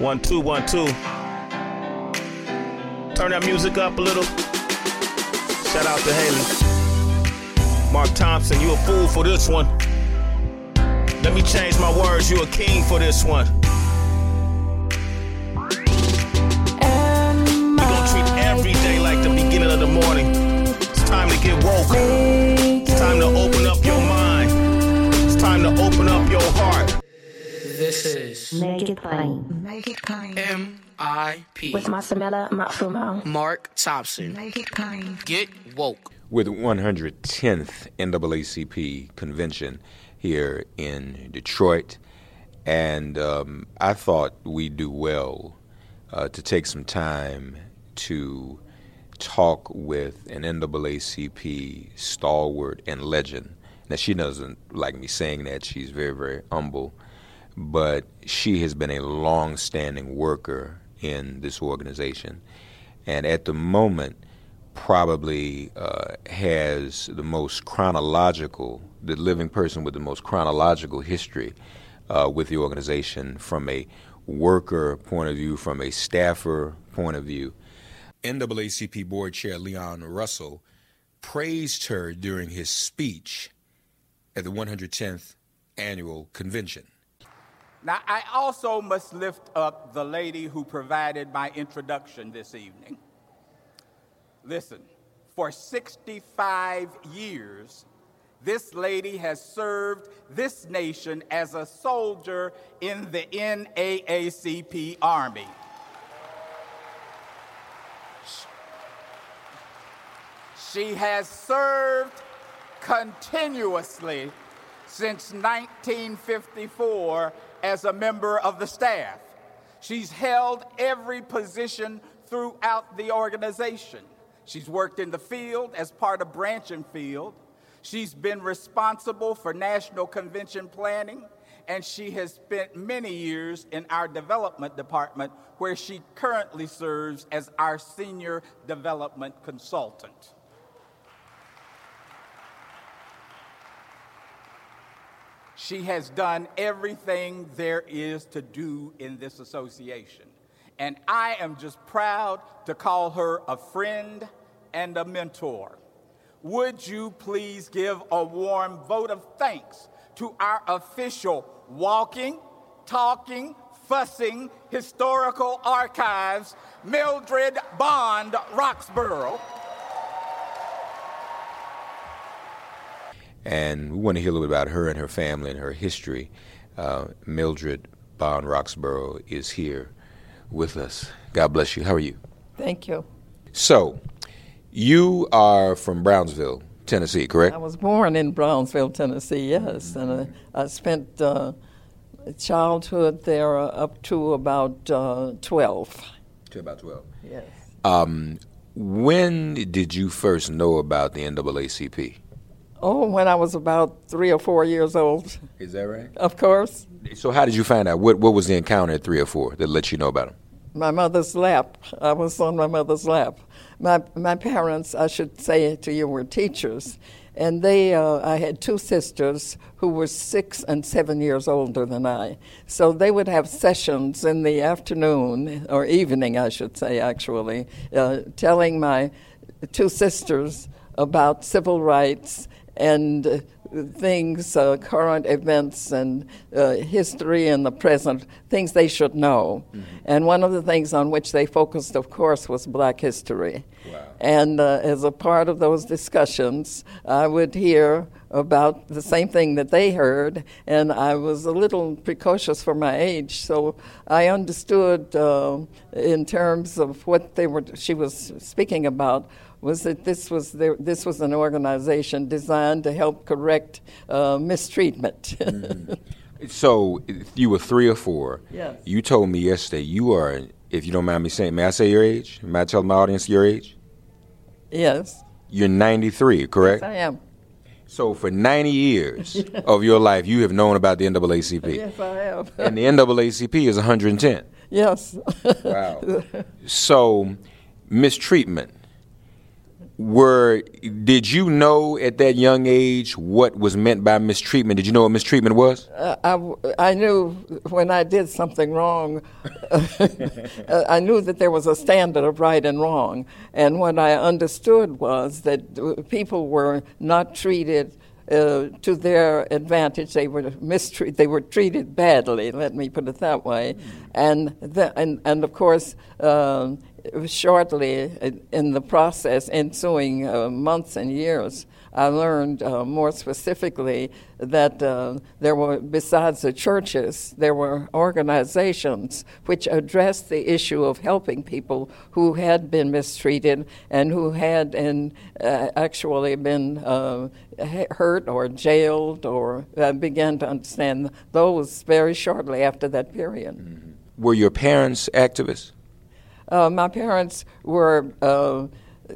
One, two, one, two. Turn that music up a little. Shout out to Haley. Mark Thompson, you a fool for this one. Let me change my words, you a king for this one. Make it plain. Make it plain. M.I.P. With Masamela Matfumo. Mark Thompson. Make it plain. Get woke. with 110th NAACP convention here in Detroit, and um, I thought we'd do well uh, to take some time to talk with an NAACP stalwart and legend. Now she doesn't like me saying that; she's very, very humble, but she has been a long-standing worker in this organization, and at the moment probably uh, has the most chronological, the living person with the most chronological history uh, with the organization from a worker point of view, from a staffer point of view. NAACP Board Chair Leon Russell praised her during his speech at the 110th annual convention. Now, I also must lift up the lady who provided my introduction this evening. Listen, for 65 years, this lady has served this nation as a soldier in the NAACP Army. She has served continuously since 1954 as a member of the staff. She's held every position throughout the organization. She's worked in the field as part of Branch and Field. She's been responsible for national convention planning, and she has spent many years in our development department, where she currently serves as our senior development consultant. She has done everything there is to do in this association. And I am just proud to call her a friend and a mentor. Would you please give a warm vote of thanks to our official walking, talking, fussing historical archives, Mildred Bond Roxborough. And we want to hear a little bit about her and her family and her history. Uh, Mildred Bond Roxborough is here with us. God bless you. How are you? Thank you. So, you are from Brownsville, Tennessee, correct? I was born in Brownsville, Tennessee, yes, and uh, I spent uh, childhood there up to about uh, 12. To about 12. Yes. Um, when did you first know about the NAACP? Oh, when I was about three or four years old, Is that right? of course. So how did you find out? What what was the encounter at three or four that let you know about him? My mother's lap. I was on my mother's lap. My my parents, I should say to you, were teachers, and they. Uh, I had two sisters who were six and seven years older than I. So they would have sessions in the afternoon or evening, I should say, actually, uh, telling my two sisters about civil rights and uh, things, uh, current events and uh, history and the present, things they should know. And one of the things on which they focused, of course, was black history. And uh, as a part of those discussions, I would hear about the same thing that they heard, and I was a little precocious for my age, so I understood uh, in terms of what they were. She was speaking about was that this was their, this was an organization designed to help correct uh, mistreatment. So you were three or four. Yes. You told me yesterday you are, if you don't mind me saying, may I say your age? May I tell my audience your age? yes, You're 93, correct? Yes, I am. So for 90 years of your life, you have known about the NAACP. Yes, I have. And the NAACP is 110. yes. Wow. so, mistreatment. Were did you know at that young age what was meant by mistreatment? Did you know what mistreatment was? Uh, I, I knew when I did something wrong, uh, I knew that there was a standard of right and wrong. And what I understood was that uh, people were not treated uh, to their advantage. They were mistreated. They were treated badly. Let me put it that way. And the, and and of course. Um, shortly in the process, ensuing uh, months and years, I learned uh, more specifically that uh, there were, besides the churches, there were organizations which addressed the issue of helping people who had been mistreated and who had uh, actually been uh, hurt or jailed or uh, began to understand those very shortly after that period. Were your parents activists? Uh, my parents were, uh,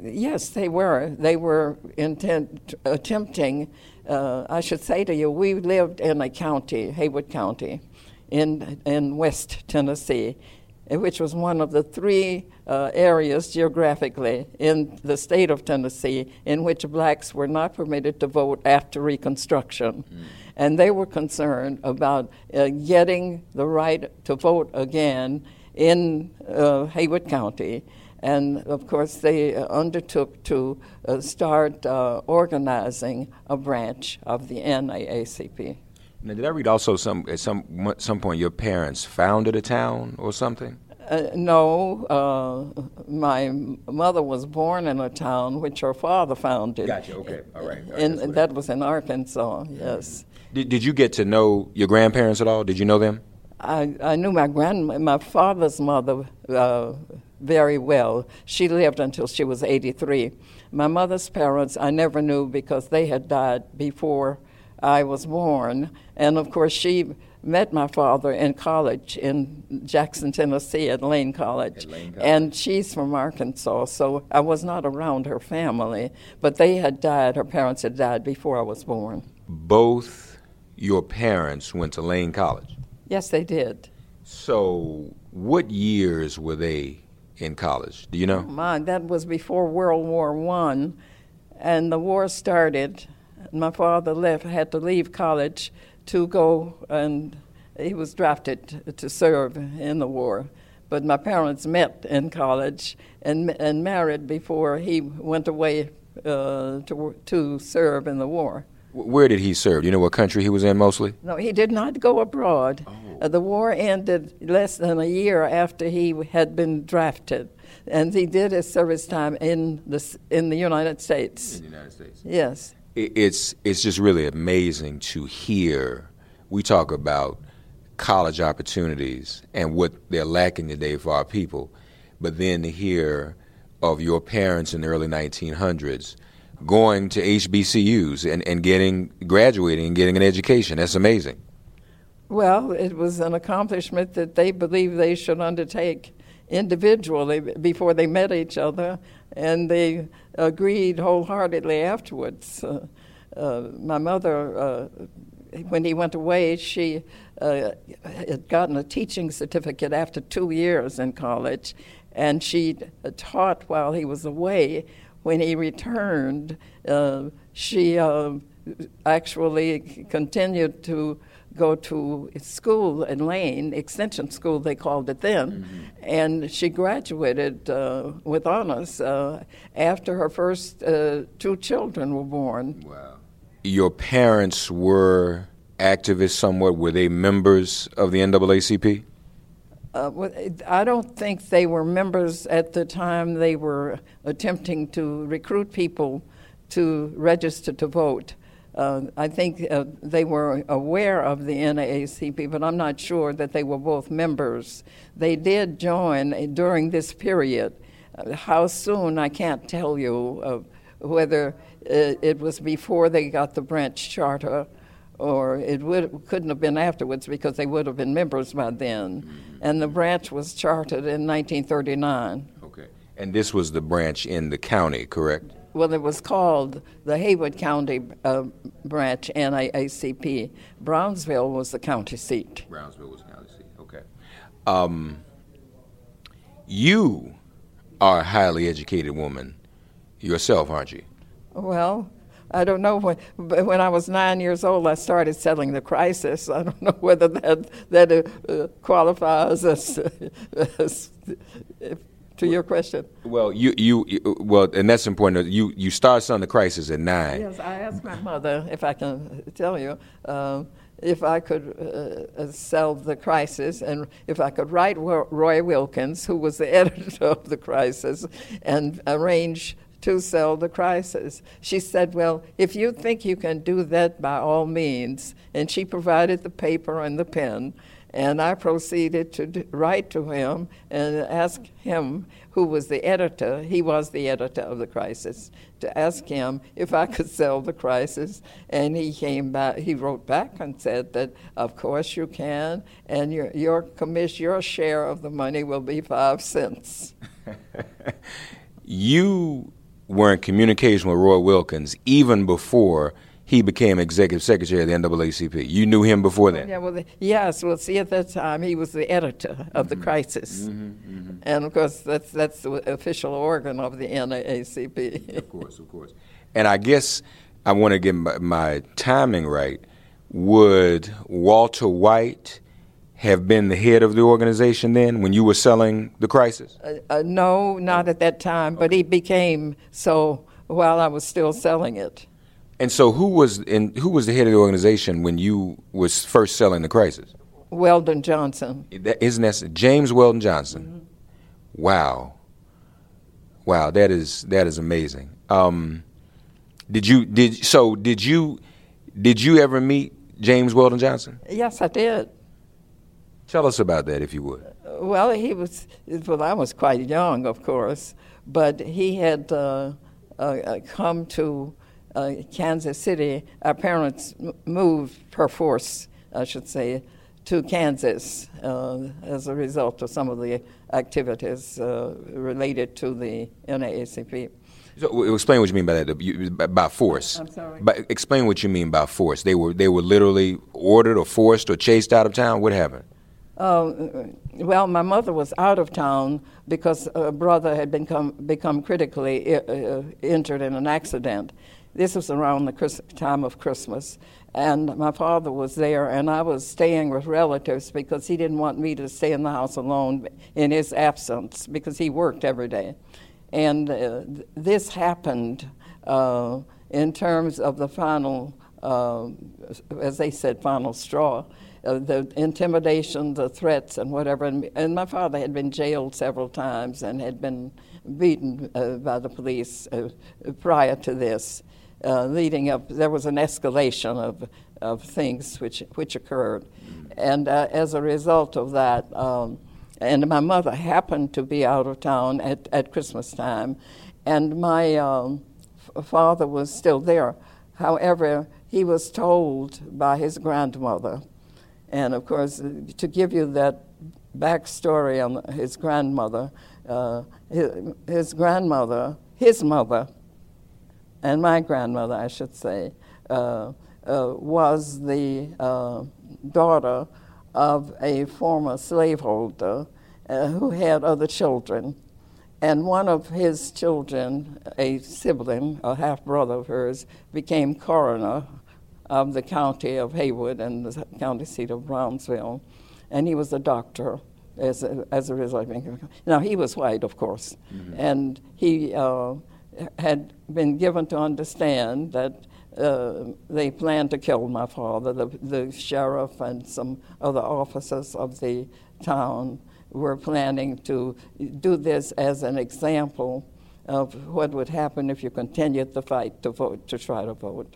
yes, they were. They were intent, attempting, uh, I should say to you, we lived in a county, Haywood County, in, in West Tennessee, which was one of the three uh, areas geographically in the state of Tennessee in which blacks were not permitted to vote after Reconstruction. And they were concerned about uh, getting the right to vote again in uh, Haywood County. And of course, they uh, undertook to uh, start uh, organizing a branch of the NAACP. Now, did I read also some at some some point your parents founded a town or something? Uh, no, uh, my mother was born in a town which her father founded. Gotcha. Okay. All right. All right. And that was in Arkansas, yes. Did, did you get to know your grandparents at all? Did you know them? I, I knew my grand, my father's mother uh, very well. She lived until she was 83. My mother's parents I never knew because they had died before I was born. And of course, she met my father in college in Jackson, Tennessee, at Lane College. And she's from Arkansas, so I was not around her family. But they had died, her parents had died before I was born. Both your parents went to Lane College. Yes, they did. So, what years were they in college? Do you know? My, that was before World War One, and the war started. My father left, had to leave college to go, and he was drafted to serve in the war. But my parents met in college and and married before he went away uh, to to serve in the war. Wh- Where did he serve? Do you know what country he was in mostly? No, he did not go abroad. Uh, the war ended less than a year after he had been drafted, and he did his service time in the in the United States. In the United States. Yes, It's it's just really amazing to hear. We talk about college opportunities and what they're lacking today for our people, but then to hear of your parents in the early 1900s going to HBCUs and, and getting graduating and getting an education. That's amazing. well, it was an accomplishment that they believed they should undertake individually before they met each other, and they agreed wholeheartedly afterwards. Uh, uh, my mother, uh, when he went away, she uh, had gotten a teaching certificate after two years in college, and she taught while he was away. When he returned, uh, she uh, actually continued to go to school in Lane, extension school they called it then, mm-hmm. and she graduated uh, with honors uh, after her first uh, two children were born. Wow. Your parents were activists somewhat? Were they members of the NAACP? Uh, I don't think they were members at the time they were attempting to recruit people to register to vote. Uh, I think uh, they were aware of the NAACP, but I'm not sure that they were both members. They did join during this period. Uh, how soon, I can't tell you, uh, whether it was before they got the branch charter or it would, couldn't have been afterwards because they would have been members by then. Mm-hmm. And the branch was chartered in 1939. Okay. And this was the branch in the county, correct? Well, it was called the Haywood County uh, branch, NAACP. Brownsville was the county seat. Brownsville was the county seat, okay. Um, you are a highly educated woman yourself, aren't you? Well, I don't know when. When I was nine years old, I started selling the crisis. I don't know whether that that uh, qualifies as, as to your question. Well, you, you, well, and that's important. You you start selling the crisis at nine. Yes, I asked my mother if I can tell you. Um, if I could uh, uh sell the crisis and if I could write Roy Wilkins, who was the editor of the crisis, and arrange to sell the crisis. She said, Well, if you think you can do that, by all means. And she provided the paper and the pen. And I proceeded to write to him and ask him, who was the editor, he was the editor of the crisis, to ask him if I could sell the crisis. And he came back, he wrote back and said that, of course you can, and your, your commission, your share of the money will be five cents. you were in communication with Roy Wilkins even before he became executive secretary of the NAACP. You knew him before that? Yeah, well, the, yes. Well, see, at that time he was the editor of mm-hmm. the Crisis, mm-hmm, mm-hmm. and of course that's that's the official organ of the NAACP. of course, of course. And I guess I want to get my, my timing right. Would Walter White have been the head of the organization then when you were selling the crisis? Uh, uh, no, not at that time, but he became so while I was still selling it. And so, who was in, who was the head of the organization when you was first selling the crisis? Weldon Johnson. That, isn't that James Weldon Johnson? Mm-hmm. Wow, wow, that is that is amazing. Um, did you did so? Did you did you ever meet James Weldon Johnson? Yes, I did. Tell us about that, if you would. Well, he was, well, I was quite young, of course, but he had uh, uh, come to uh, Kansas City. Our parents moved perforce, I should say, to Kansas uh, as a result of some of the activities uh, related to the NAACP. So, explain what you mean by that. By force. I'm sorry. By, explain what you mean by force. They were they were literally ordered or forced or chased out of town. What happened? Uh, well, my mother was out of town because a brother had become, become critically uh, injured in an accident. This was around the time of Christmas, and my father was there, and I was staying with relatives because he didn't want me to stay in the house alone in his absence because he worked every day. And uh, this happened uh, in terms of the final, uh, as they said, final straw uh, the intimidation, the threats, and whatever. And, and, my father had been jailed several times and had been beaten uh, by the police uh, prior to this. Uh, leading up, there was an escalation of, of things which, which occurred. And uh, as a result of that, um, and my mother happened to be out of town at, at Christmas time, and my um, f- father was still there. However, he was told by his grandmother and of course, to give you that backstory on his grandmother, uh, his, his, grandmother, his mother, and my grandmother, I should say, uh, uh, was the uh, daughter of a former slaveholder uh, who had other children. And one of his children, a sibling, a half brother of hers, became coroner of the county of Haywood and the county seat of Brownsville. And he was a doctor as a, as a result. Now, he was white, of course. Mm-hmm. And he uh, had been given to understand that uh, they planned to kill my father. The, the sheriff and some other officers of the town were planning to do this as an example of what would happen if you continued the fight to vote to try to vote.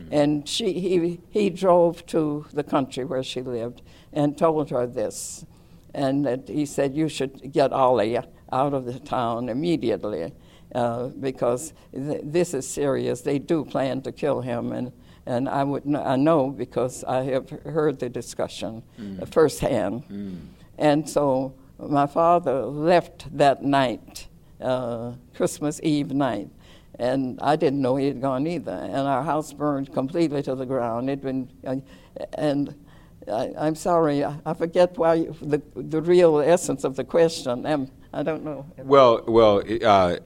Mm-hmm. And she, he, he drove to the country where she lived and told her this. And that he said, You should get Ollie out of the town immediately uh, because th- this is serious. They do plan to kill him. And, and I, would I know because I have heard the discussion mm. firsthand. Mm. And so my father left that night, uh, Christmas Eve night, and I didn't know he had gone either. And our house burned completely to the ground. It'd been, uh, and I, am sorry, I, I forget why you, the the real essence of the question. Um, I don't know. Well, well, uh,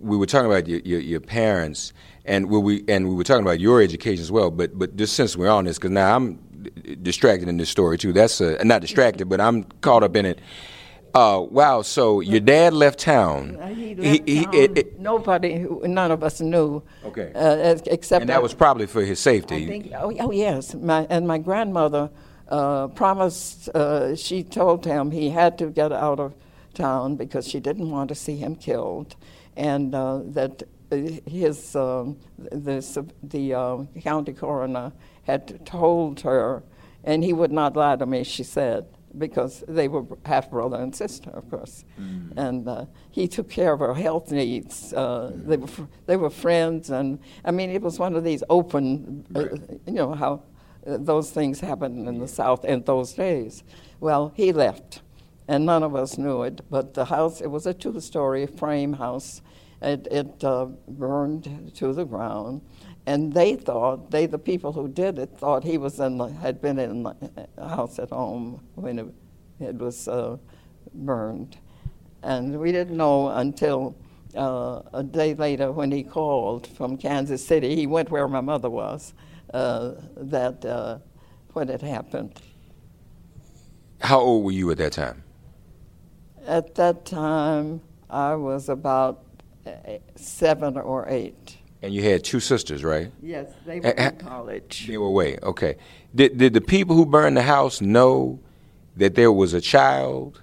we were talking about your, your, your parents, and we and we were talking about your education as well. But but just since we're on this, because now I'm distracted in this story too. That's a, not distracted, but I'm caught up in it. Uh, wow. So your dad left town. Uh, he left he, town. It, it, Nobody, none of us knew. Okay. Uh, except and that was probably for his safety. I think, oh, oh yes. My, and my grandmother uh, promised. Uh, she told him he had to get out of town because she didn't want to see him killed, and uh, that his um, the the county coroner had told her, and he would not lie to me. She said because they were half brother and sister, of course. Mm. And uh, he took care of her health needs. Uh, mm. They were fr- they were friends, and I mean, it was one of these open, uh, right. you know how uh, those things happened in the South in those days. Well, he left, and none of us knew it. But the house, it was a two-story frame house. It, it uh, burned to the ground and they thought they the people who did it thought he was in the, had been in the house at home when it, it was uh, burned. And we didn't know until uh, a day later when he called from Kansas City he went where my mother was uh, that uh, what had happened. How old were you at that time? At that time I was about uh, seven or eight and you had two sisters, right? Yes, they were in college. They were away. Okay. Did did the people who burned the house know that there was a child,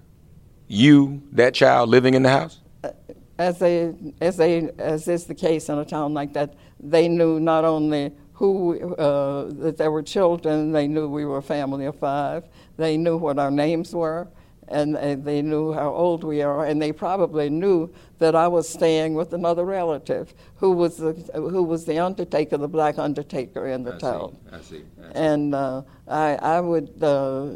you, that child, living in the house? Uh, as they as they as is the case in a town like that, they knew not only who uh, that there were children. They knew we were a family of five. They knew what our names were and they knew how old we are, and they probably knew that I was staying with another relative who was the who was the undertaker, the black undertaker in the I town. See, I see. I see. And uh, I, I would, uh,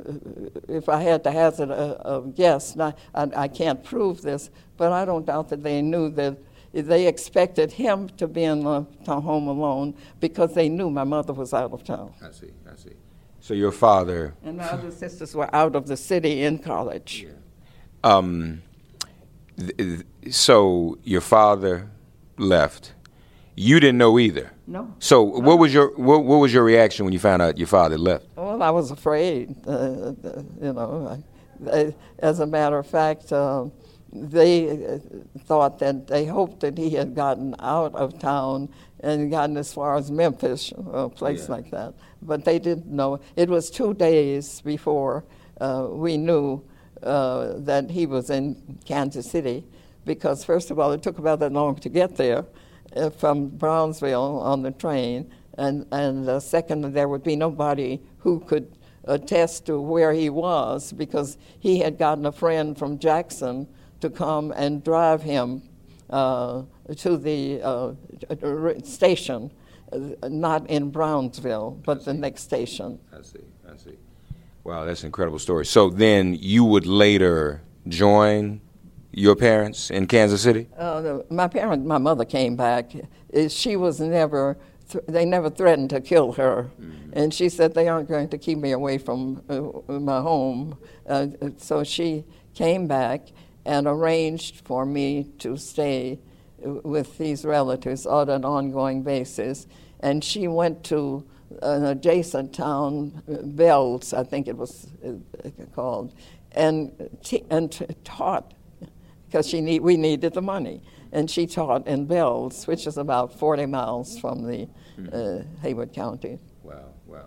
if I had to hazard a, a guess, I, I can't prove this, but I don't doubt that they knew that they expected him to be in the home alone because they knew my mother was out of town. I see. So your father. And my other sisters were out of the city in college. Um, th- th- so your father left. You didn't know either. No. So what was your what, what, was your reaction when you found out your father left? Well, I was afraid. Uh, uh, you know, I, as a matter of fact, uh, they uh, thought that they hoped that he had gotten out of town and gotten as far as Memphis, a place yeah. like that. But they didn't know. It was two days before uh, we knew uh, that he was in Kansas City, because first of all, it took about that long to get there uh, from Brownsville on the train, and and uh, second, there would be nobody who could attest to where he was because he had gotten a friend from Jackson to come and drive him uh, to the uh, station, uh, not in Brownsville, but the next station. I see, I see. Wow, that's an incredible story. So then you would later join your parents in Kansas City? Uh, my parents, my mother came back. She was never th- they never threatened to kill her. And she said, They aren't going to keep me away from uh, my home. Uh, so she came back and arranged for me to stay with these relatives on an ongoing basis. And she went to an adjacent town, Bells, I think it was uh, called, and, t- and t- taught because she need, we needed the money. And she taught in Bells, which is about 40 miles from the uh, Haywood County. Wow, wow.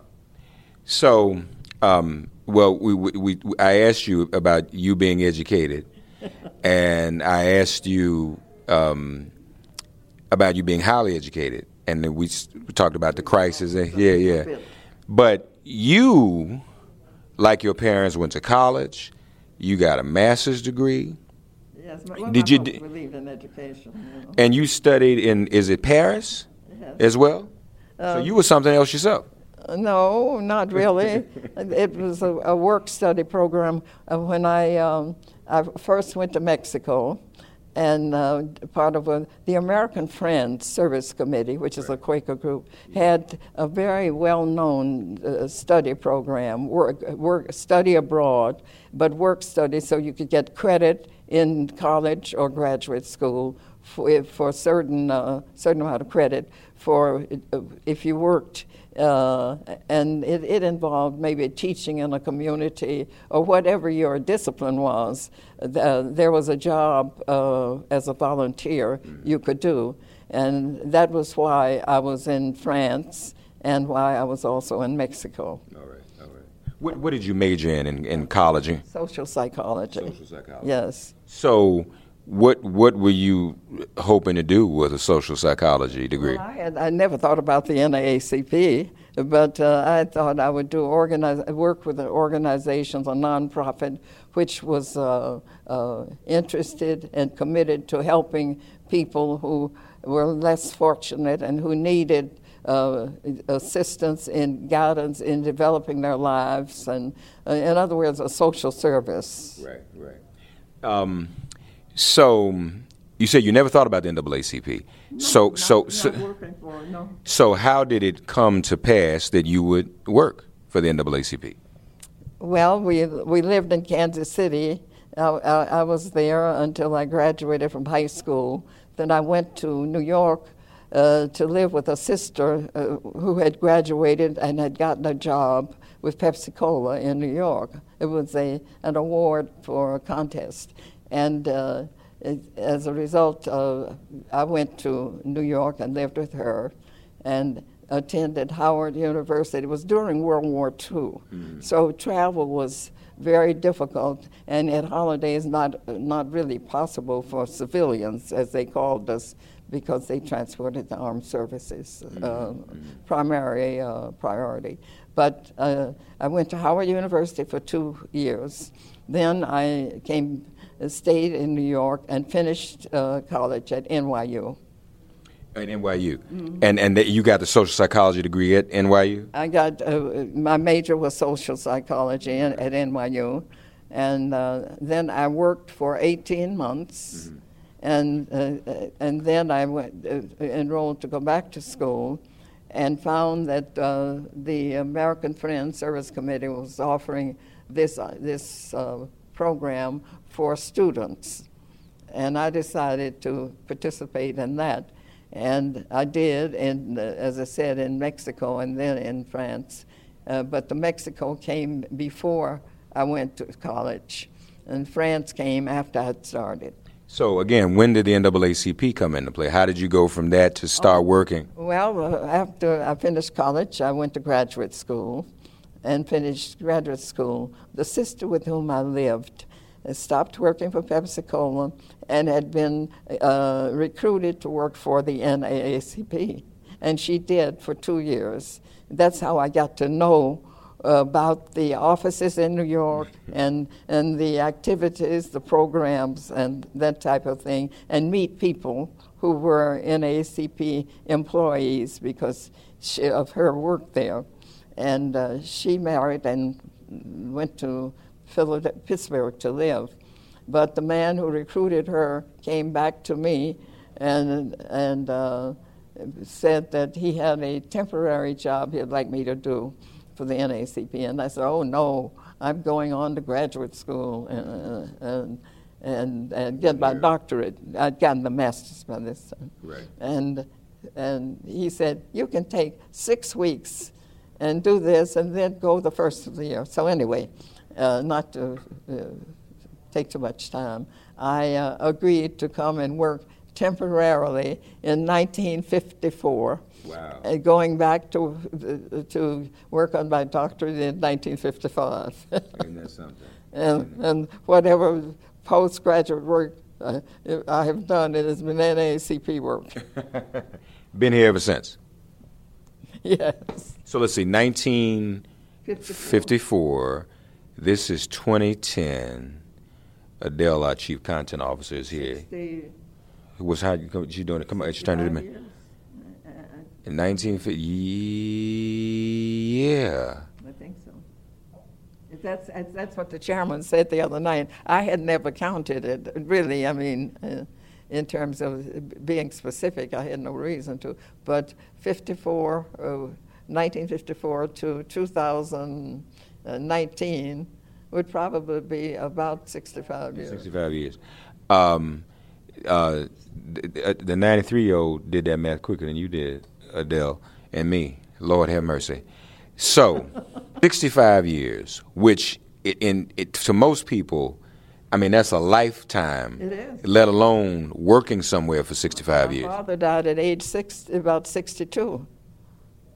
So, um, well, we, we, we, I asked you about you being educated, and I asked you um, about you being highly educated, and then we, we talked about the crisis. and- Yeah, yeah. But you, like your parents, went to college. You got a master's degree, Yes, Did you d- believe in education? You know. and you studied in is it Paris as well? so you were something else yourself. No, not really. it was a, a work study program uh, when I, um, I first went to Mexico. And uh, part of a, the American Friends Service Committee, which is a Quaker group, had a very well-known uh, study program, work, work study abroad, but work study so you could get credit in college or graduate school for, for certain uh, certain amount of credit for uh, if you worked uh, and it, it involved maybe teaching in a community or whatever your discipline was. Uh, there was a job uh, as a volunteer you could do, and that was why I was in France and why I was also in Mexico. All right, all right. What, what did you major in in, in college? Social psychology. Social psychology. Yes. So, what what were you hoping to do with a social psychology degree? Well, I, had, I never thought about the NAACP, but uh, I thought I would do organize, work with an organization, a nonprofit, which was uh, uh, interested and committed to helping people who were less fortunate and who needed uh, assistance and guidance in developing their lives, and uh, in other words, a social service. Right, right. Um, so, you said you never thought about the NAACP. so, so, so, working for no. so, how did it come to pass that you would work for the NAACP? Well, we we lived in Kansas City. I, I, I was there until I graduated from high school. Then I went to New York uh, to live with a sister uh, who had graduated and had gotten a job with Pepsi Cola in New York. It was a an award for a contest, and uh, as a result, uh, I went to New York and lived with her, and attended Howard University. It was during World War II, so travel was very difficult, and at holidays not not really possible for civilians, as they called us, because they transported the armed services, uh, primary uh, priority. But uh, I went to Howard University for two years. Then I came, stayed in New York, and finished uh, college at NYU. At NYU, and and that you got the social psychology degree at NYU. I got uh, my major was social psychology in, at NYU, and uh, then I worked for 18 months, and uh, and then I went uh, enrolled to go back to school, and found that uh, the American Friends Service Committee was offering this uh, this uh, program for students, and I decided to participate in that. And I did, in, as I said, in Mexico and then in France. Uh, but the Mexico came before I went to college, and France came after I'd started. So again, when did the NAACP come into play? How did you go from that to start working? Well, uh, after I finished college, I went to graduate school and finished graduate school. The sister with whom I lived uh, stopped working for Pepsi Cola and had been uh, recruited to work for the NAACP. And she did for two years. That's how I got to know about the offices in New York and, and the activities, the programs, and that type of thing, and meet people who were NAACP employees because she, of her work there. And uh, she married and went to Philadelphia, Pittsburgh to live. But the man who recruited her came back to me and, and uh, said that he had a temporary job he'd like me to do for the NAACP. And I said, oh, no, I'm going on to graduate school and, and, and, and get my doctorate. I'd gotten the master's by this time. Right. And, and he said, you can take six weeks and do this and then go the first of the year. So anyway, uh, not to uh, take too much time, I uh, agreed to come and work temporarily in 1954. Wow. And going back to, uh, to work on my doctorate in 1955. Isn't something? and, and whatever postgraduate work uh, I have done, it has been NAACP work. Been here ever since. yes. So let's see, 1954. This is 2010. Adele, our chief content officer, is here. What's how you, what you doing? Come on, it's your turn to me. In 1950, yeah. I think so. If That's, that's, that's what the chairman said the other night. I had never counted it, really. I mean, uh, in terms of being specific, I had no reason to. But 54, uh, 1954 to 2019 would probably be about 65 years. 65 years. Um, uh, the, the 93 year old did that math quicker than you did, Adele, and me. Lord have mercy. So, 65 years, which it, in it, to most people, I mean, that's a lifetime. It is. Let alone working somewhere for 65 My years. father died at age six, about 62.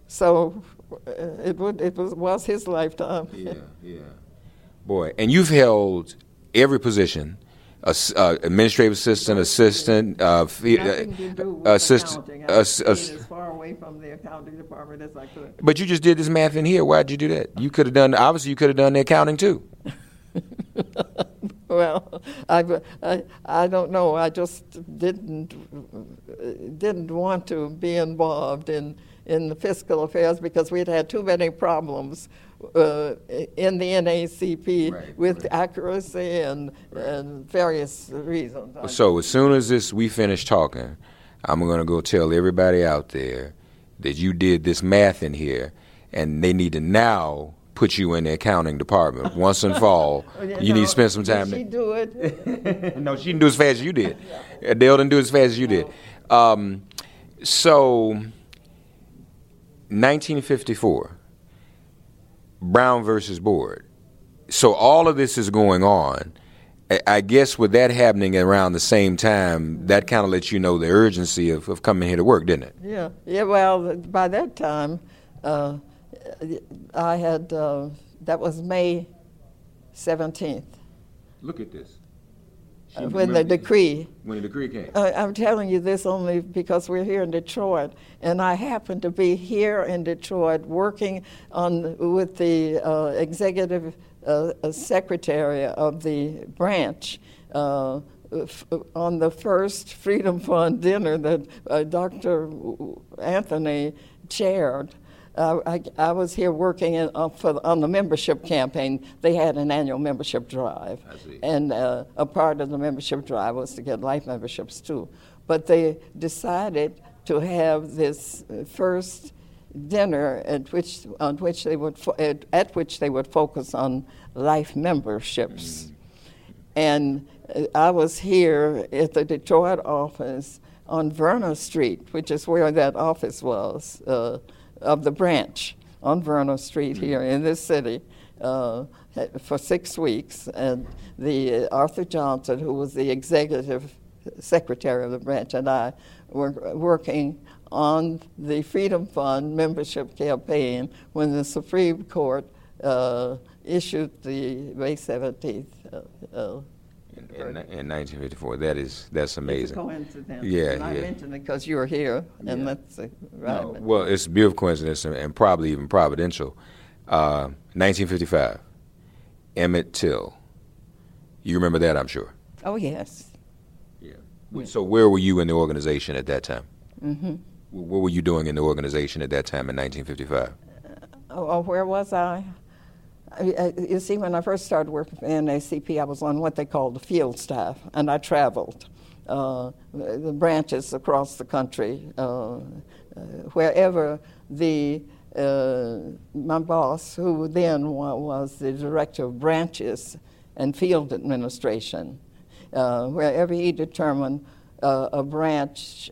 So uh, it, would, it was, was his lifetime. Yeah, yeah. Boy, and you've held every position. uh, administrative assistant, assistant, uh, fe- Nothing to do uh, assistant, accounting. I ass- stayed ass- as far away from the accounting department as I could. But you just did this math in here. Why'd you do that? You could have done. Obviously, you could have done the accounting too. Well, I, I, I don't know. I just didn't didn't want to be involved in in the fiscal affairs because we'd had too many problems uh, in the NAACP Right, with right. accuracy and and various reasons. So as soon as this we finish talking, I'm gonna go tell everybody out there that you did this math in here, and they need to now put you in the accounting department once and for all. You need to spend some time. Did she do it? no, she didn't do as fast as you did. Adele didn't do as fast as you did. Um, so, 1954, Brown versus Board. So all of this is going on. I- I guess with that happening around the same time, that kind of lets you know the urgency of, of coming here to work, didn't it? Yeah, yeah. Well, by that time, uh, I had uh, that was May seventeenth Look at this. uh, when the decree. when the decree came. Uh, I'm telling you this only because we're here in Detroit, and I happen to be here in Detroit working on with the uh, executive uh, secretary of the branch. Uh, f- on the first Freedom Fund dinner that uh, Dr. Anthony chaired, uh, I, I was here working in, uh, for, on the membership campaign. They had an annual membership drive. And uh, a part of the membership drive was to get life memberships too. But they decided to have this uh, first dinner at which, on which they would fo- at, at which they would focus on life memberships. And uh, I was here at the Detroit office on Verna Street, which is where that office was uh, of the branch on Verna Street here in this city uh, for six weeks. And the uh, Arthur Johnson, who was the executive secretary of the branch, and I were working on the Freedom Fund membership campaign when the Supreme Court uh, issued the May 17th. Uh, uh, In, in, in 1954, that is that's amazing. It's a coincidence. Yeah, and I yeah. mentioned it because you were here, and Yeah. that's uh, right. No, well, it's a beautiful coincidence and, and probably even providential. Uh, 1955, Emmett Till. You remember that, I'm sure. oh yes. Yeah. So where were you in the organization at that time? Mm-hmm. What were you doing in the organization at that time in 1955? Oh, oh, where was I? You see, when I first started working for NAACP, I was on what they called the field staff, and I traveled uh, the branches across the country, uh, uh, wherever the uh, my boss, who then was the director of branches and field administration, uh, wherever he determined uh, a branch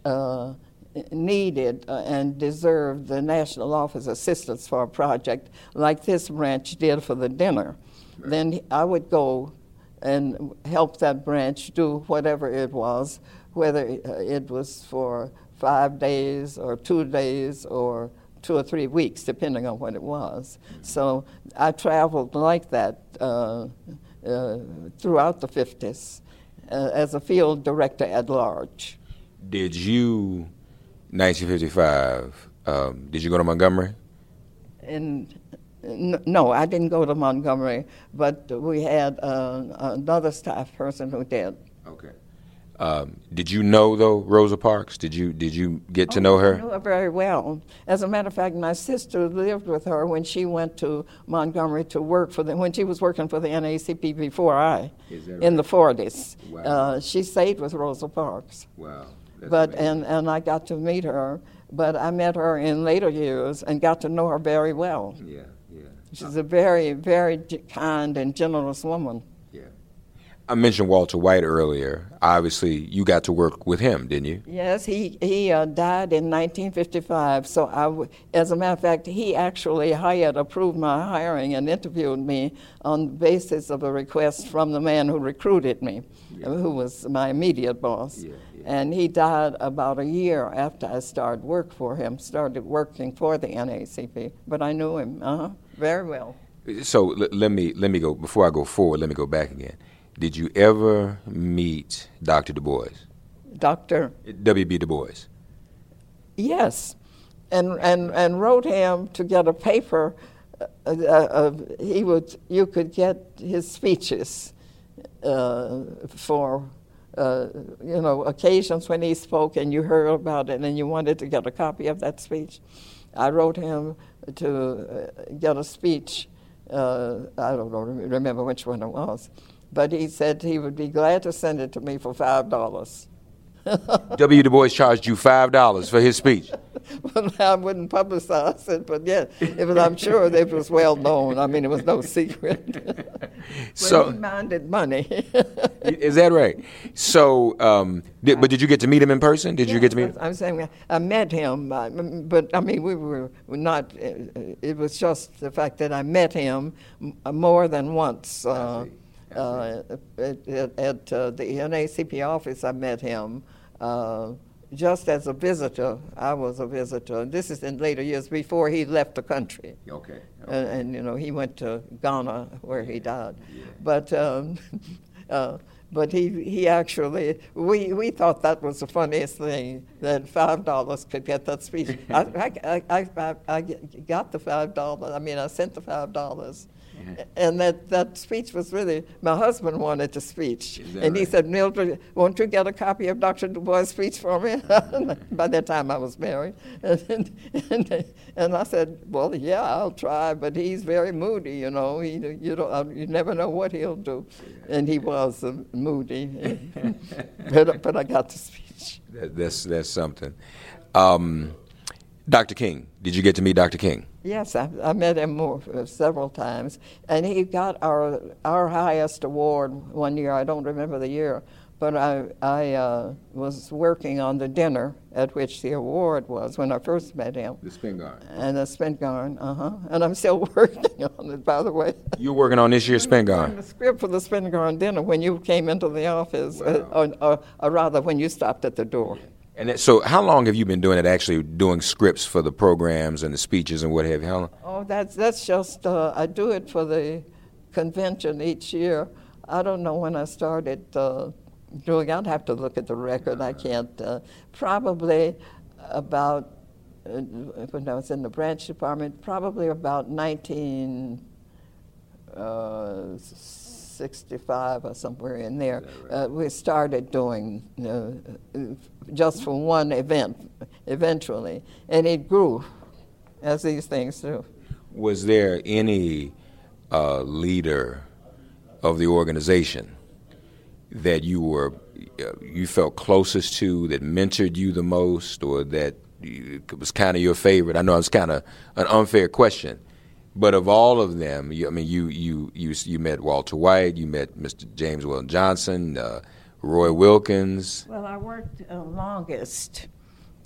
needed uh, and deserved the National Office Assistance for a project like this branch did for the dinner, then I would go and help that branch do whatever it was, whether uh, it was for five days or two days or two or three weeks, depending on what it was. So I traveled like that uh, uh, throughout the 50s uh, as a field director at large. Did you, 1955, um, did you go to Montgomery? And no, I didn't go to Montgomery, but we had uh, another staff person who did. Okay. Um, did you know though Rosa Parks? Did you did you get to know I her? knew her very well. As a matter of fact, my sister lived with her when she went to Montgomery to work for the, when she was working for the NAACP before I, in the 40s. Wow. Uh, she stayed with Rosa Parks. Wow. But and, and I got to meet her, but I met her in later years and got to know her very well. yeah, yeah, She's a very, very kind and generous woman. yeah. I mentioned Walter White earlier. Obviously, you got to work with him, didn't you? Yes, he he uh, died in 1955. So I, w- as a matter of fact, he actually hired, approved my hiring, and interviewed me on the basis of a request from the man who recruited me, uh, who was my immediate boss. And he died about a year after I started work for him. Started working for the NAACP, but I knew him uh-huh, very well. So l- let me let me go before I go forward. Let me go back again. Did you ever meet Dr. Du Bois, Doctor. W.B. Du Bois? Yes, and and and wrote him to get a paper. Uh, uh, uh, he would you could get his speeches uh, for uh, you know occasions when he spoke and you heard about it and you wanted to get a copy of that speech. I wrote him to uh, get a speech. Uh, I don't know, remember which one it was, but he said he would be glad to send it to me for five dollars. W. Du Bois charged you five dollars for his speech. well, I wouldn't publicize it, but yeah, it was, I'm sure it was well known. I mean, it was no secret. but So- he minded money. Is that right? So, um, did, but did you get to meet him in person? Did you get to meet? him? I'm saying I met him, uh, but I mean, we were not. Uh, it was just the fact that I met him more than once. Uh, uh, at at, at uh, the NAACP office, I met him. Uh, just as a visitor, I was a visitor. This is in later years before he left the country. Okay. And, and you know, he went to Ghana where he died. But um, uh, but he he actually we, we thought that was the funniest thing that five dollars could get that speech. I, I, I, I, I got the five dollars. I mean, I sent the five dollars. And that, that speech was really, my husband wanted the speech. And he said, Mildred, won't you get a copy of Dr. Du Bois' speech for me? By that time I was married. And, and, and I said, well, yeah, I'll try, but he's very moody, you know. He, you, don't, you never know what he'll do. And he was uh, moody. but, but I got the speech. That, that's that's something. Um, Dr. King, did you get to meet Dr. King? Yes, I, I met him more, uh, several times, and he got our our highest award one year. I don't remember the year, but I I uh, was working on the dinner at which the award was when I first met him, The Spingarn. and the Spingarn, uh huh, and I'm still working on it, by the way. You're working on this year's On the script for the Spingarn dinner when you came into the office, uh, or, or, or rather when you stopped at the door. And that, so, how long have you been doing it? Actually, doing scripts for the programs and the speeches and what have you? Oh, that's that's just uh, I do it for the convention each year. I don't know when I started uh, doing. I'd have to look at the record. I can't. Uh, probably about uh, when I was in the branch department. Probably about 1965 or somewhere in there. Uh, we started doing uh, just for one event eventually, and it grew as these things do. Was there any uh, leader of the organization that you were you felt closest to, that mentored you the most, or that was kind of your favorite? I know it's kind of an unfair question, but of all of them, you, I mean, you you you you met Walter White, you met Mr. James Weldon Johnson, uh, Roy Wilkins. Well, I worked uh, longest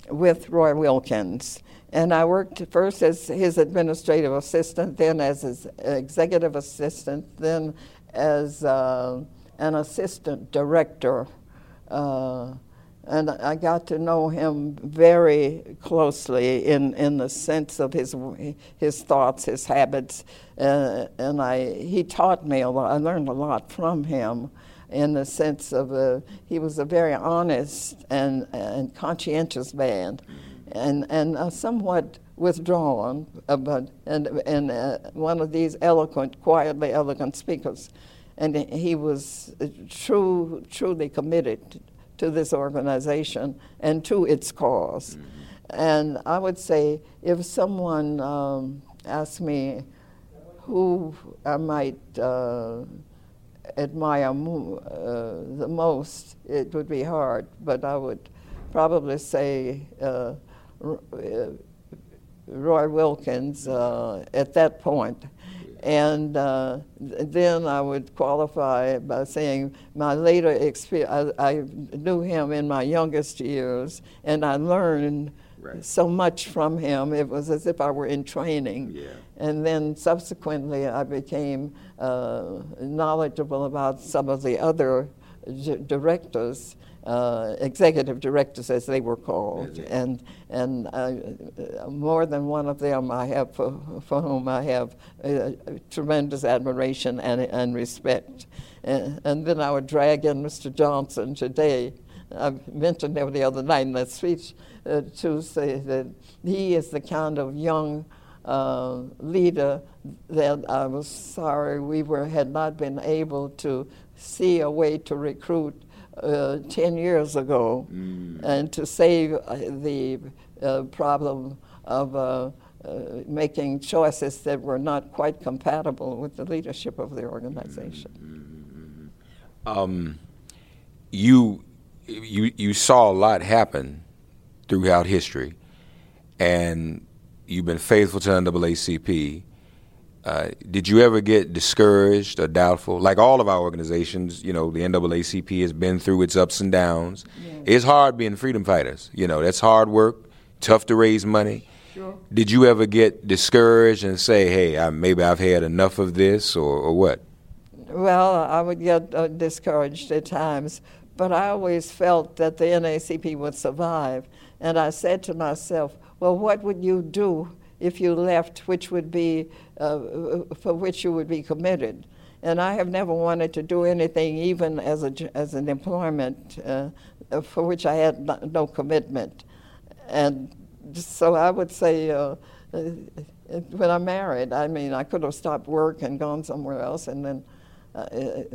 with Roy Wilkins. And I worked first as his administrative assistant, then as his executive assistant, then as uh, an assistant director. Uh, and I got to know him very closely in, in the sense of his his thoughts, his habits, uh, and I he taught me a lot. I learned a lot from him, in the sense of a, he was a very honest and and conscientious man, and and uh, somewhat withdrawn, uh, but and and uh, one of these eloquent, quietly eloquent speakers, and he was true, truly committed to this organization and to its because mm-hmm. And I would say if someone um, asked me who I might uh, admire mo- uh, the most, it would be hard, but I would probably say uh, uh Roy Wilkins uh, at that point. And uh, then I would qualify by saying my later experience, I, I, knew him in my youngest years, and I learned right. so much from him. It was as if I were in training. Yeah. And then subsequently, I became uh, knowledgeable about some of the other directors uh, executive directors, as they were called, and and uh, more than one of them I have for, for whom I have uh, tremendous admiration and, and respect. And, and, then I would drag in Mr. Johnson today. I mentioned him the other night in that speech uh, to say that he is the kind of young uh, leader that I was sorry we were had not been able to see a way to recruit uh, 10 years ago mm. and to save uh, the uh, problem of uh, uh, making choices that were not quite compatible with the leadership of the organization. Mm-hmm. Um, you, you, you saw a lot happen throughout history, and you've been faithful to NAACP uh, did you ever get discouraged or doubtful? Like all of our organizations, you know, the NAACP has been through its ups and downs. It's hard being freedom fighters. You know, that's hard work, tough to raise money. Sure. Did you ever get discouraged and say, hey, I, maybe I've had enough of this or, or what? Well, I would get uh, discouraged at times, but I always felt that the NAACP would survive. And I said to myself, well, what would you do if you left, which would be uh, for which you would be committed. And I have never wanted to do anything, even as a as an employment, uh, for which I had no, commitment. And so I would say, uh, uh, when I married, I mean, I could have stopped work and gone somewhere else, and then. Uh,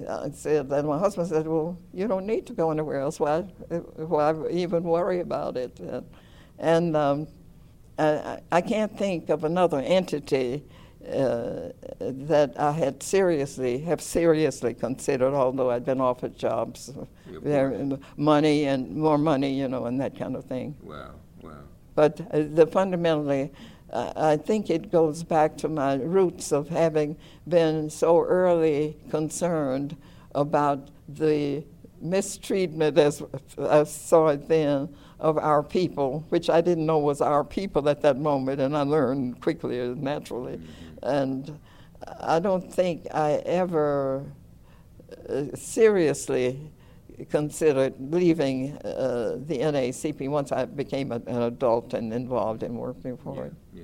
I said, and my husband said, "Well, you don't need to go anywhere else. Why, why even worry about it?" And, and um, I, I can't think of another entity uh, that I had seriously have seriously considered, although I'd been offered jobs, there, money and more money, you know, and that kind of thing. Wow, wow. But uh, the fundamentally, uh, I think it goes back to my roots of having been so early concerned about the mistreatment, as I saw it then, of our people, which I didn't know was our people at that moment, and I learned quickly and naturally. Mm-hmm. And I don't think I ever uh, seriously considered leaving uh, the NAACP once I became a, an adult and involved in working for yeah, it. Yeah.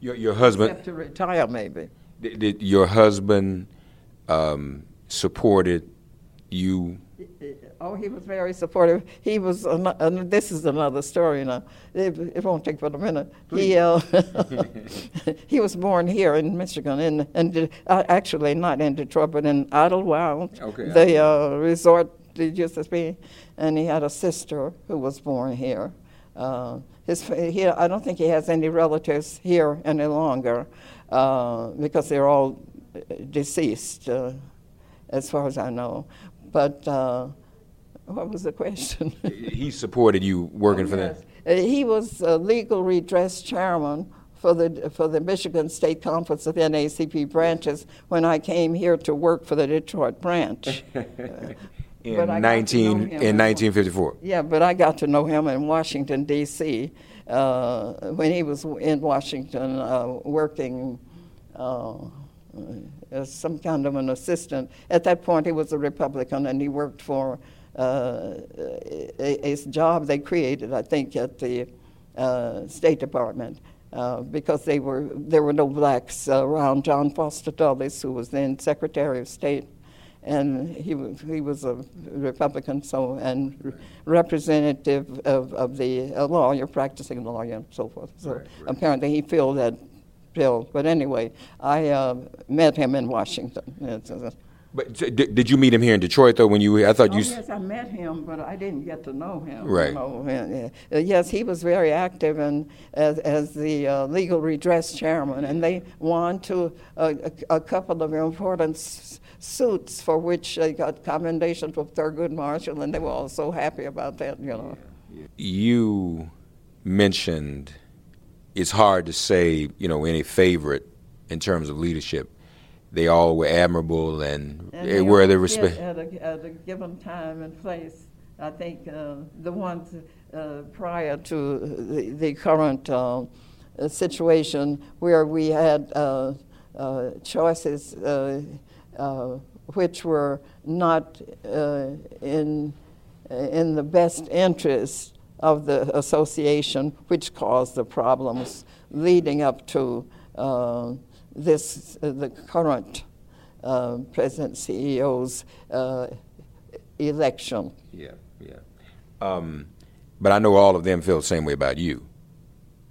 Your, your husband. Except to retire, maybe. Did, did your husband um, supported you Oh, he was very supportive. He was, uh, this is another story now. It, it won't take but a minute. He, uh, he was born here in Michigan, and, and uh, actually not in Detroit, but in Idlewild, okay, the uh, resort that used to be. And he had a sister who was born here. Uh, his, he, I don't think he has any relatives here any longer uh, because they're all deceased, as far as I know. But What was the question? he supported you working for them. Uh, he was uh, legal redress chairman for the for the Michigan State Conference of NAACP branches when I came here to work for the Detroit branch. in But I got to 19 in 1954. Yeah, but I got to know him in Washington D.C. Uh, when he was in Washington uh, working uh, as some kind of an assistant. At that point, he was a Republican, and he worked for uh, a, a job they created, I think, at the uh, State Department. Uh, because they were there were no blacks uh, around John Foster Dulles, who was then Secretary of State, and he was he was a Republican, so and representative of, of the a lawyer, practicing lawyer, and so forth. So apparently he filled that bill. But anyway, I uh, met him in Washington. Uh, But did, did you meet him here in Detroit though? When you, I thought Oh, you. yes, I met him, but I didn't get to know him. Right. and, uh, yes, he was very active and as, as the uh, legal redress chairman, and they won to a, a, a couple of important s- suits for which they got commendation from Thurgood Marshall, and they were all so happy about that. You know. you mentioned it's hard to say, you know, any favorite in terms of leadership. They all were admirable and, And they were the respect. At a, at a given time and place. I think uh, the ones uh, prior to the, the current uh, situation where we had uh, uh, choices uh, uh, which were not uh, in, in the best interest of the association, which caused the problems leading up to uh, this, uh, the current uh, President CEO's uh, election. Yeah, yeah. Um, but I know all of them feel the same way about you.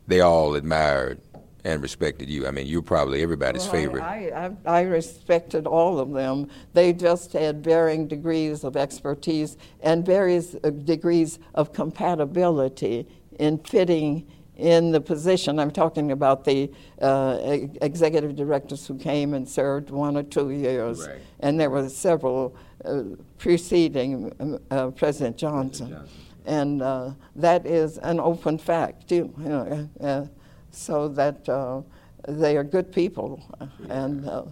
They all admired and respected you. I mean, you're probably everybody's Well, favorite. I, I, I respected all of them. They just had varying degrees of expertise and various uh, degrees of compatibility in fitting in the position. I'm talking about the uh, executive directors who came and served one or two years, Right. and there were several uh, preceding um, uh, President Johnson. Johnson. And uh, that is an open fact, too. You know, uh, uh, so that uh, they are good people. And uh,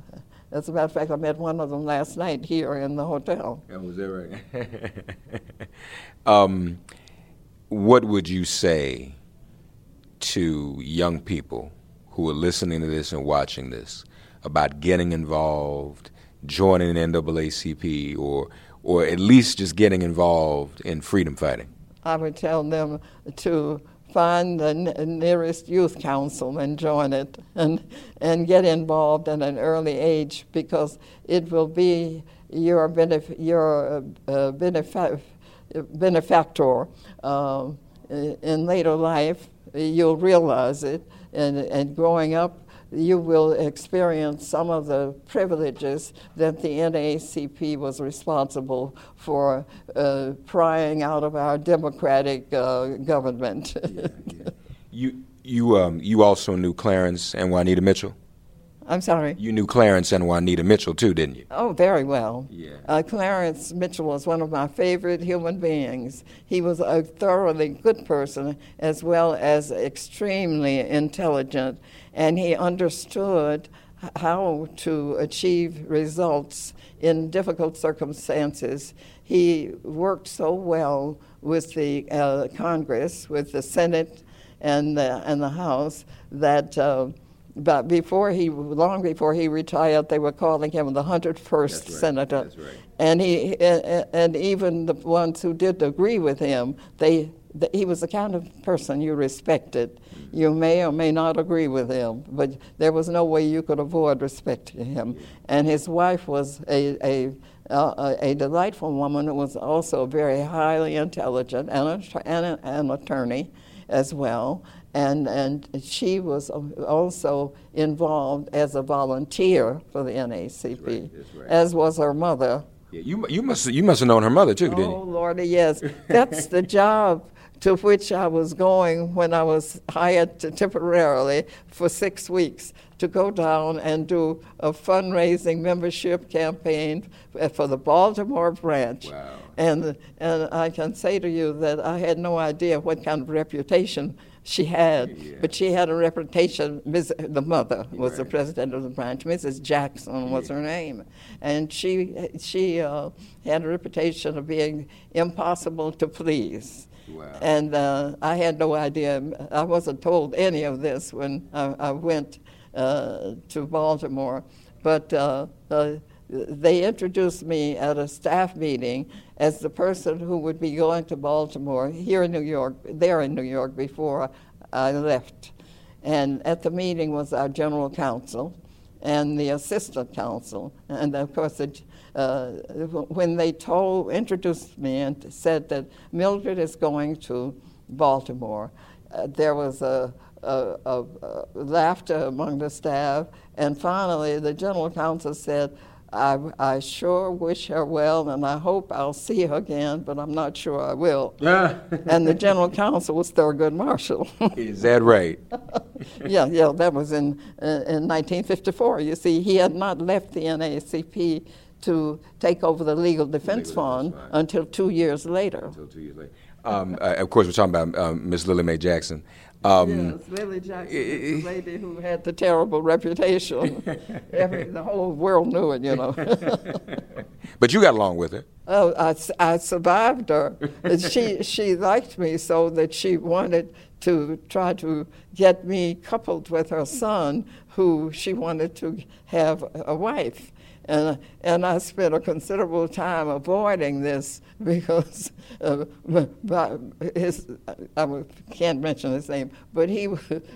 as a matter of fact, I met one of them last night here in the hotel. Oh, was that right? um, what would you say to young people who are listening to this and watching this about getting involved, joining NAACP, or or at least just getting involved in freedom fighting? I would tell them to find the n- nearest youth council and join it and, and get involved at an early age because it will be your, benef- your uh, uh, benefa- benefactor uh, in later life. You'll realize it, and, and growing up, you will experience some of the privileges that the NAACP was responsible for uh, prying out of our democratic uh, government. You you um you also knew Clarence and Juanita Mitchell. I'm sorry. You knew Clarence and Juanita Mitchell too, didn't you? Oh, very well. Yeah. Uh, Clarence Mitchell was one of my favorite human beings. He was a thoroughly good person as well as extremely intelligent, and he understood how to achieve results in difficult circumstances. He worked so well with the uh, Congress, with the Senate, and the, and the House that. Uh, but before he, long before he retired, they were calling him the 101st That's right, senator. that's right. And he, and, and even the ones who did agree with him, they, th he was the kind of person you respected. You may or may not agree with him, but there was no way you could avoid respecting him. And his wife was a, a, uh, a delightful woman who was also very highly intelligent and, a, and a, an attorney as well. And, and she was also involved as a volunteer for the NAACP, right, that's right. as was her mother. Yeah, you you must you must have known her mother too, didn't you? Oh. Lordy, yes. That's the job to which I was going when I was hired temporarily for six weeks to go down and do a fundraising membership campaign for the Baltimore branch. Wow. And, and I can say to you that I had no idea what kind of reputation she had, Yeah. but she had a reputation. Ms. The mother was the president of the branch. Mrs. Jackson was her name, and she she uh, had a reputation of being impossible to please. Wow. And uh, I had no idea. I wasn't told any of this when I, I went uh, to Baltimore, but. They introduced me at a staff meeting as the person who would be going to Baltimore here in New York, there in New York before I left. And at the meeting was our general counsel and the assistant counsel. And of course, uh, when they told, introduced me and said that Mildred is going to Baltimore, uh, there was a, a, a, a laughter among the staff. And finally, the general counsel said, I, I sure wish her well, and I hope I'll see her again, but I'm not sure I will. and the general counsel was Thurgood Marshall. Is that right? yeah, yeah, that was in, uh, in 1954. You see, he had not left the NAACP to take over the Legal Defense Legal Fund Defense Fund. until two years later. Until two years later. Um, uh, of course, we're talking about um, Miss Lillie Mae Jackson. Um, yes, Lillie Jackson the lady who had the terrible reputation. Every, the whole world knew it, you know. But you got along with her. Oh, I, I survived her. She, she liked me so that she wanted to try to get me coupled with her son, who she wanted to have a wife. And, and I spent a considerable time avoiding this because uh, his, I can't mention his name, but he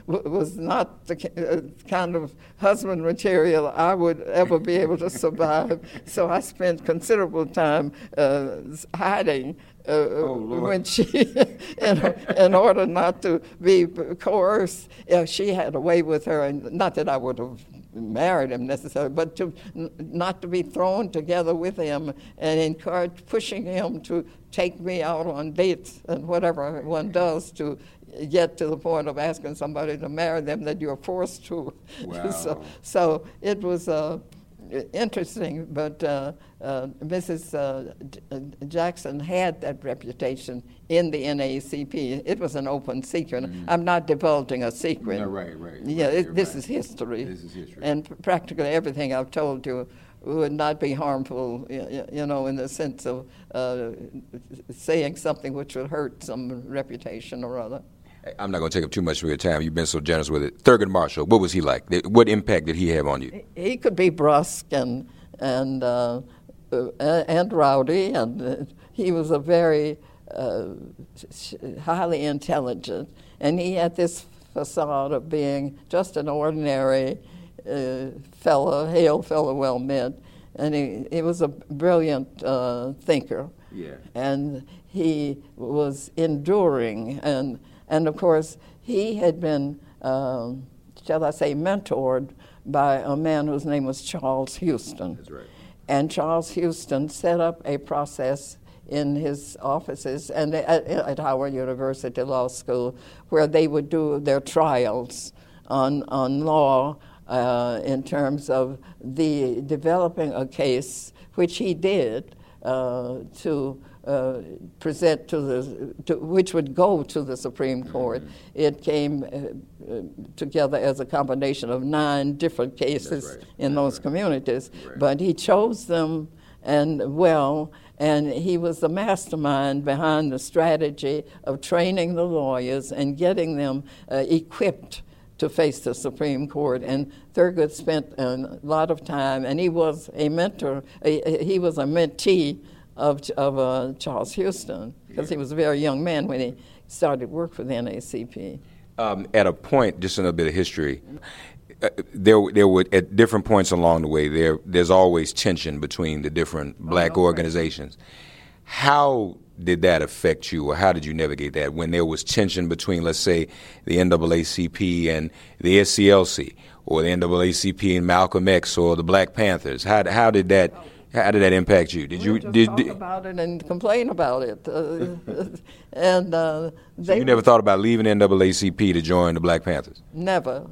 was not the uh, kind of husband material I would ever be able to survive. So I spent considerable time uh, hiding uh, when she, in, in order not to be coerced. Yeah, she had a way with her, and not that I would have married him necessarily, but to n- not to be thrown together with him and encourage pushing him to take me out on dates and whatever one does to get to the point of asking somebody to marry them that you're forced to. so, Wow. so it was uh, interesting, but uh, uh, Mrs. Uh, uh, Jackson had that reputation in the NAACP. It was an open secret. I'm not divulging a secret. No, right, right, Yeah, right, it, this right. is history. This is history. And practically everything I've told you would not be harmful, you know, in the sense of uh, saying something which would hurt some reputation or other. I'm not going to take up too much of your time. You've been so generous with it. Thurgood Marshall, what was he like? What impact did he have on you? he could be brusque and and uh, uh, and rowdy, and uh, he was a very uh, highly intelligent, and he had this facade of being just an ordinary uh, fellow, hail fellow, well met, and he, he was a brilliant uh, thinker. Yeah. And he was enduring, and and of course he had been, um, shall I say, mentored by a man whose name was Charles Houston. That's right. And Charles Houston set up a process in his offices and at, at Howard University Law School where they would do their trials on, on law uh, in terms of the developing a case, which he did, uh, to uh, present to the, to, which would go to the Supreme Court. It came uh, uh, together as a combination of nine different cases right. in those communities, Right. but he chose them and well, and he was the mastermind behind the strategy of training the lawyers and getting them uh, equipped to face the Supreme Court. And Thurgood spent a lot of time, and he was a mentor, a- he was a mentee of, of uh, Charles Houston, because he was a very young man when he started work for the NAACP. Um, at a point, just a little bit of history, uh, there there would at different points along the way there there's always tension between the different black organizations. How did that affect you, or how did you navigate that when there was tension between, let's say, the NAACP and the SCLC, or the NAACP and Malcolm X, or the Black Panthers? How how did that How did that impact you? Did we you just did, talk did about it and complain about it? Uh, and uh, they you never thought about leaving NAACP to join the Black Panthers? never.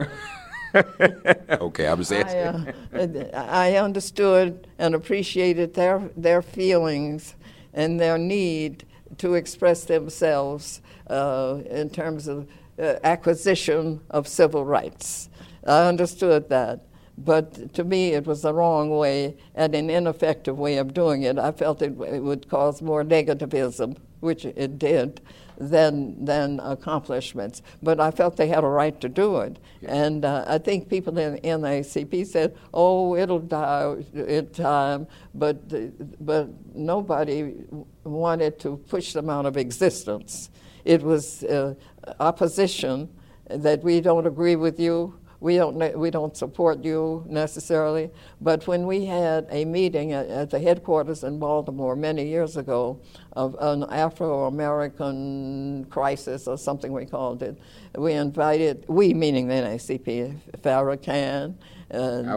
okay, I was I, asking. uh, I understood and appreciated their their feelings and their need to express themselves uh, in terms of uh, acquisition of civil rights. I understood that. But to me, it was the wrong way and an ineffective way of doing it. I felt it, it would cause more negativism, which it did, than, than accomplishments. But I felt they had a right to do it. And uh, I think people in NAACP said, oh, it'll die in time, but, but nobody wanted to push them out of existence. It was uh, opposition that we don't agree with you, we don't, we don't support you necessarily, but when we had a meeting at, at the headquarters in Baltimore many years ago of an Afro American crisis or something we called it, we invited, we meaning the NAACP, Farrakhan, and,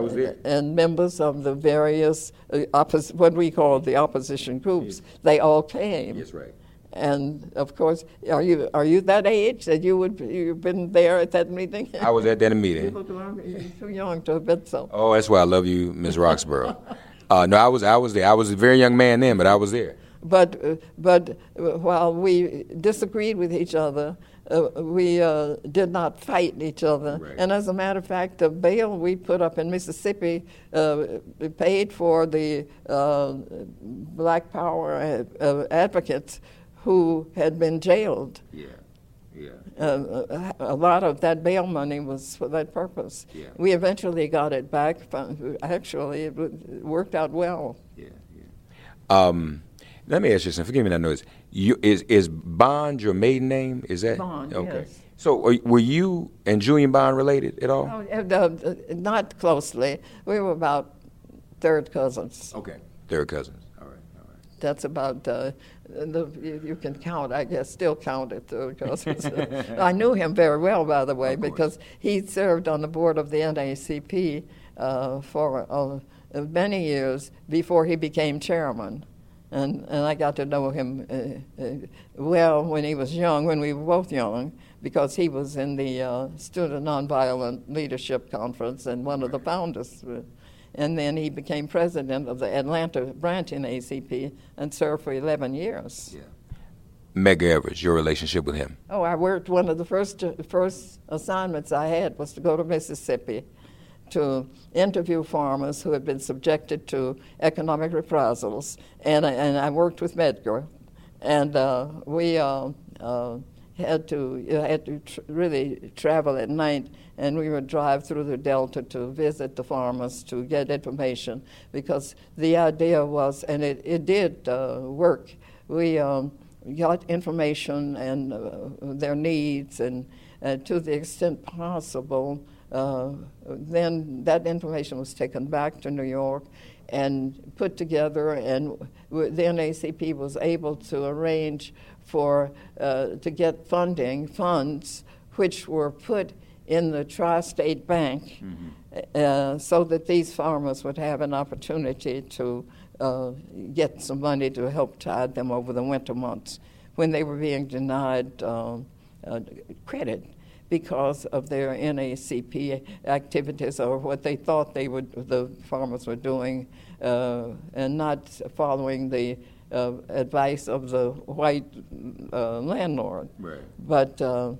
and members of the various uh, oppos- what we call the opposition groups. They all came. Yes, right. And of course, are you are you that age that you would you've been there at that meeting? I was at that meeting. you're too young to have been so. Oh, that's why I love you, Miss Roxborough. uh, no, I was I was there. I was a very young man then, but I was there. But uh, but uh, while we disagreed with each other, uh, we uh, did not fight each other. Right. And as a matter of fact, the bail we put up in Mississippi uh, paid for the uh, Black Power uh, advocates who had been jailed. Yeah, yeah. Uh, a lot of that bail money was for that purpose. Yeah. We eventually got it back. Actually, it worked out well. Yeah, yeah. Um, let me ask you something. Forgive me, I know this. You, is is Bond your maiden name? Is that Bond, Okay. yes. So are, were you and Julian Bond related at all? Oh, uh, uh, not closely. We were about third cousins. Okay. Third cousins. All right. All right. That's about uh, the you, you can count. I guess still count it cousins. I knew him very well, by the way, because he served on the board of the NAACP uh, for uh, many years before he became chairman. And, and I got to know him uh, uh, well when he was young, when we were both young, because he was in the uh, Student Nonviolent Leadership Conference and one of the founders. And then he became president of the Atlanta branch NAACP and served for 11 years. Yeah. Medgar Evers, your relationship with him. Oh, I worked, one of the first, first assignments I had was to go to Mississippi to interview farmers who had been subjected to economic reprisals. And, I- and I worked with Medgar. And uh, we uh, uh, had to, you had to tr- really travel at night, and we would drive through the Delta to visit the farmers to get information because the idea was, and it, it did uh, work. We um, got information and uh, their needs, and uh, to the extent possible, uh, then that information was taken back to New York and put together, and w- the NAACP was able to arrange for uh, to get funding funds, which were put in the Tri-State Bank, uh, so that these farmers would have an opportunity to uh, get some money to help tide them over the winter months when they were being denied um, uh, credit because of their NAACP activities or what they thought they would, the farmers were doing, uh, and not following the uh, advice of the white uh, landlord. Right. But uh,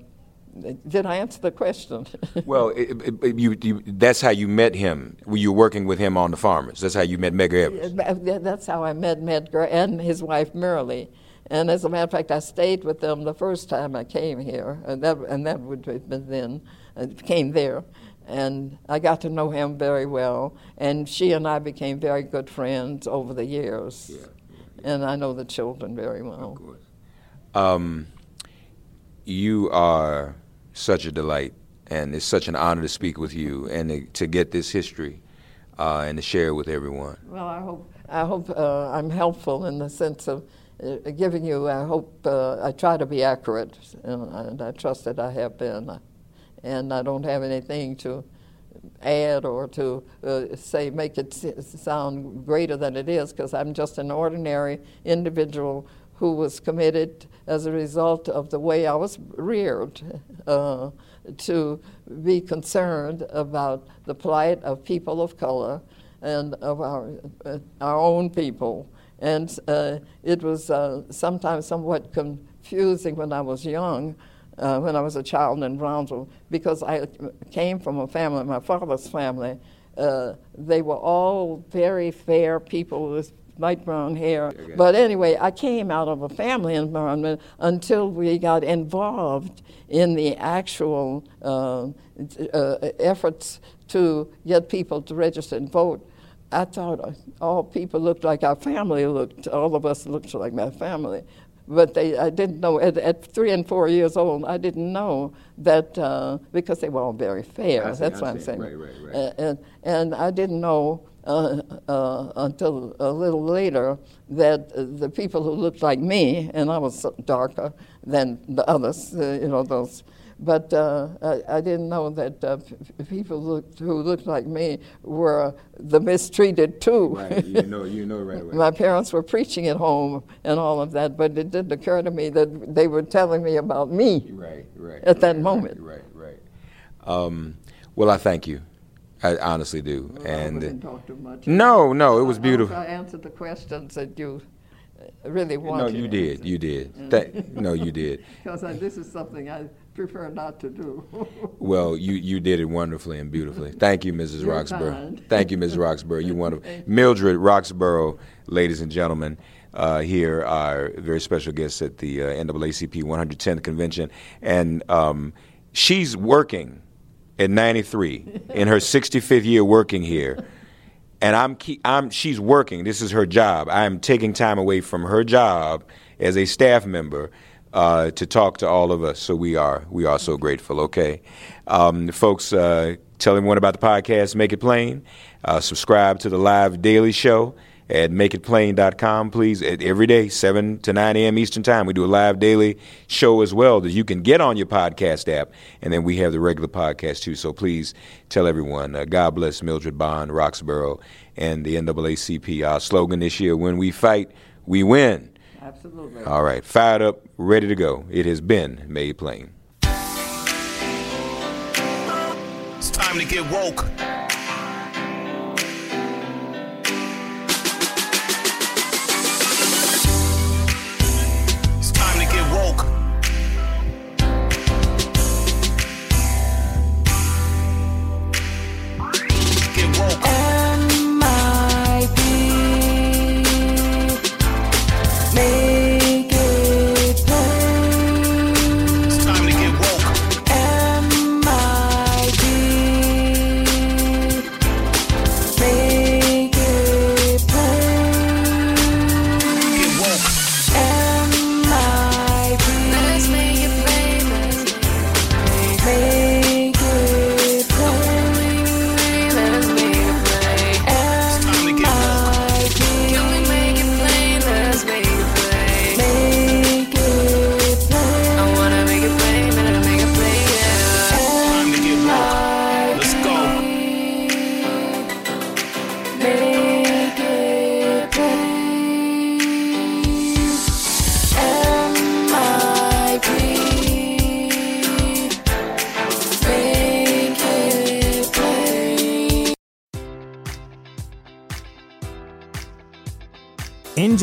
did I answer the question? Well, it, it, it- you, you, that's how you met him. Were you working with him on the farmers? That's how you met Medgar Evers. That's how I met Medgar and his wife Myrlie. And as a matter of fact, I stayed with them the first time I came here, and that, and that would have been then, I came there. And I got to know him very well, and she and I became very good friends over the years. Yeah. And I know the children very well. Of course. Um, you are such a delight, and it's such an honor to speak with you and to, to get this history uh, and to share it with everyone. Well, I hope I hope uh, I'm helpful in the sense of uh, giving you. I hope uh, I try to be accurate, and, and I trust that I have been. And I don't have anything to add or to uh, say make it sound greater than it is because I'm just an ordinary individual who was committed as a result of the way I was reared uh, to be concerned about the plight of people of color and of our, uh, our own people. And uh, it was uh, sometimes somewhat confusing when I was young uh, when I was a child in Brownsville because I came from a family, my father's family. Uh, they were all very fair people with light brown hair. But anyway, I came out of a family environment until we got involved in the actual uh, uh, efforts to get people to register and vote. I thought all people looked like our family looked, all of us looked like my family but they, I didn't know at, at, three and four years old. I didn't know that uh, because they were all very fair. See, That's I what see. I'm saying. Right, right, right. Uh, and, and I didn't know uh, uh, until a little later that the people who looked like me, and I was darker than the others, uh, you know, those but uh, I, I, didn't know that uh, p- people looked, who looked like me were the mistreated too. Right, you know, you know right away. My parents were preaching at home and all of that, but it didn't occur to me that they were telling me about me. Right, right. At that moment. Right, right. Um, well, I thank you. I honestly do. Well, and I didn't talk too much. No, no, it was beautiful. I answered the questions that you really wanted. No, you did. You did. That, no, you did. Because this is something I prefer not to do. well, you, you did it wonderfully and beautifully. Thank you, Roxborough. Kind. Thank you, Mrs. Roxborough. You're wonderful. Mildred Roxborough, ladies and gentlemen. Uh, here are very special guests at the uh, NAACP 110th convention, and um, she's working at 93 in her 65th year working here and I'm, I'm she's working. This is her job. I am taking time away from her job as a staff member uh, to talk to all of us. So we are we are so grateful. Okay, um, folks, uh, tell everyone about the podcast. Make it plain. Uh, subscribe to the live daily show at makeitplain.com, please. At every day, 7 to 9 a.m. Eastern Time, we do a live daily show as well that you can get on your podcast app. And then we have the regular podcast too. So please tell everyone, uh, God bless Mildred Bond, Roxborough, and the NAACP. Our slogan this year, when we fight, we win. Absolutely. All right, fired up, ready to go. It has been made plain. It's time to get woke.